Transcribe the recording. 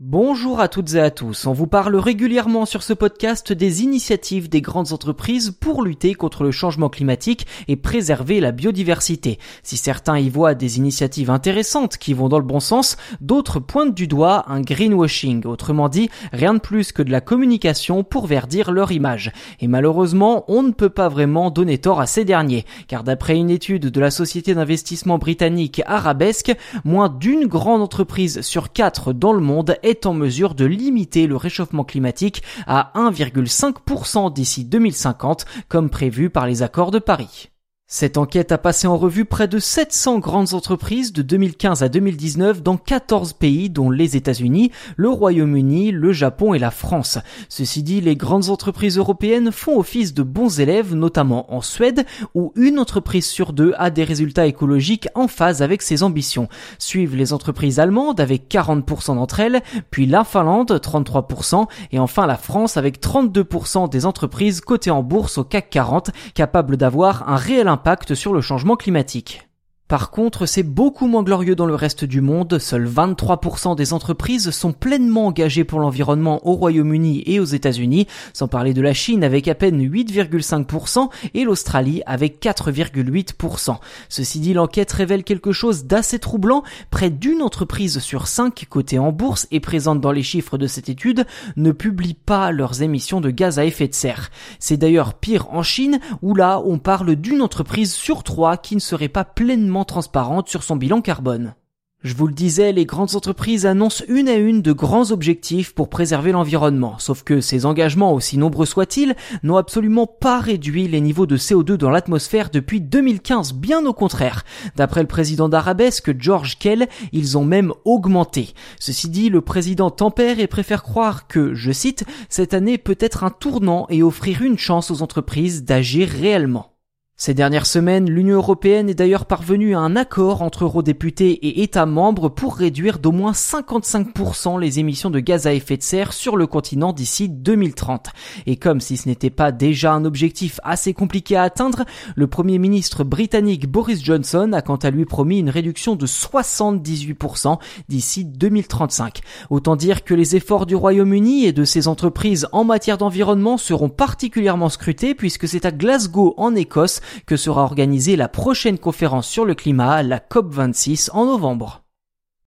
Bonjour à toutes et à tous. On vous parle régulièrement sur ce podcast des initiatives des grandes entreprises pour lutter contre le changement climatique et préserver la biodiversité. Si certains y voient des initiatives intéressantes qui vont dans le bon sens, d'autres pointent du doigt un greenwashing, autrement dit, rien de plus que de la communication pour verdir leur image. Et malheureusement, on ne peut pas vraiment donner tort à ces derniers, car d'après une étude de la société d'investissement britannique Arabesque, moins d'une grande entreprise sur quatre dans le monde en mesure de limiter le réchauffement climatique à 1,5% d'ici 2050 comme prévu par les accords de Paris. Cette enquête a passé en revue près de 700 grandes entreprises de 2015 à 2019 dans 14 pays dont les États-Unis, le Royaume-Uni, le Japon et la France. Ceci dit, les grandes entreprises européennes font office de bons élèves, notamment en Suède, où une entreprise sur deux a des résultats écologiques en phase avec ses ambitions. Suivent les entreprises allemandes avec 40% d'entre elles, puis la Finlande 33% et enfin la France avec 32% des entreprises cotées en bourse au CAC 40 capables d'avoir un réel impact impact sur le changement climatique. Par contre, c'est beaucoup moins glorieux dans le reste du monde. Seuls 23% des entreprises sont pleinement engagées pour l'environnement au Royaume-Uni et aux États-Unis, sans parler de la Chine avec à peine 8,5% et l'Australie avec 4,8%. Ceci dit, l'enquête révèle quelque chose d'assez troublant. Près d'une entreprise sur cinq cotée en bourse et présente dans les chiffres de cette étude ne publie pas leurs émissions de gaz à effet de serre. C'est d'ailleurs pire en Chine où là on parle d'une entreprise sur trois qui ne serait pas pleinement transparente sur son bilan carbone. Je vous le disais, les grandes entreprises annoncent une à une de grands objectifs pour préserver l'environnement, sauf que ces engagements, aussi nombreux soient-ils, n'ont absolument pas réduit les niveaux de CO2 dans l'atmosphère depuis 2015, bien au contraire. D'après le président d'Arabesque, George Kell, ils ont même augmenté. Ceci dit, le président tempère et préfère croire que, je cite, cette année peut être un tournant et offrir une chance aux entreprises d'agir réellement. Ces dernières semaines, l'Union européenne est d'ailleurs parvenue à un accord entre eurodéputés et États membres pour réduire d'au moins 55% les émissions de gaz à effet de serre sur le continent d'ici 2030. Et comme si ce n'était pas déjà un objectif assez compliqué à atteindre, le Premier ministre britannique Boris Johnson a quant à lui promis une réduction de 78% d'ici 2035. Autant dire que les efforts du Royaume-Uni et de ses entreprises en matière d'environnement seront particulièrement scrutés puisque c'est à Glasgow en Écosse que sera organisée la prochaine conférence sur le climat, la COP26 en novembre.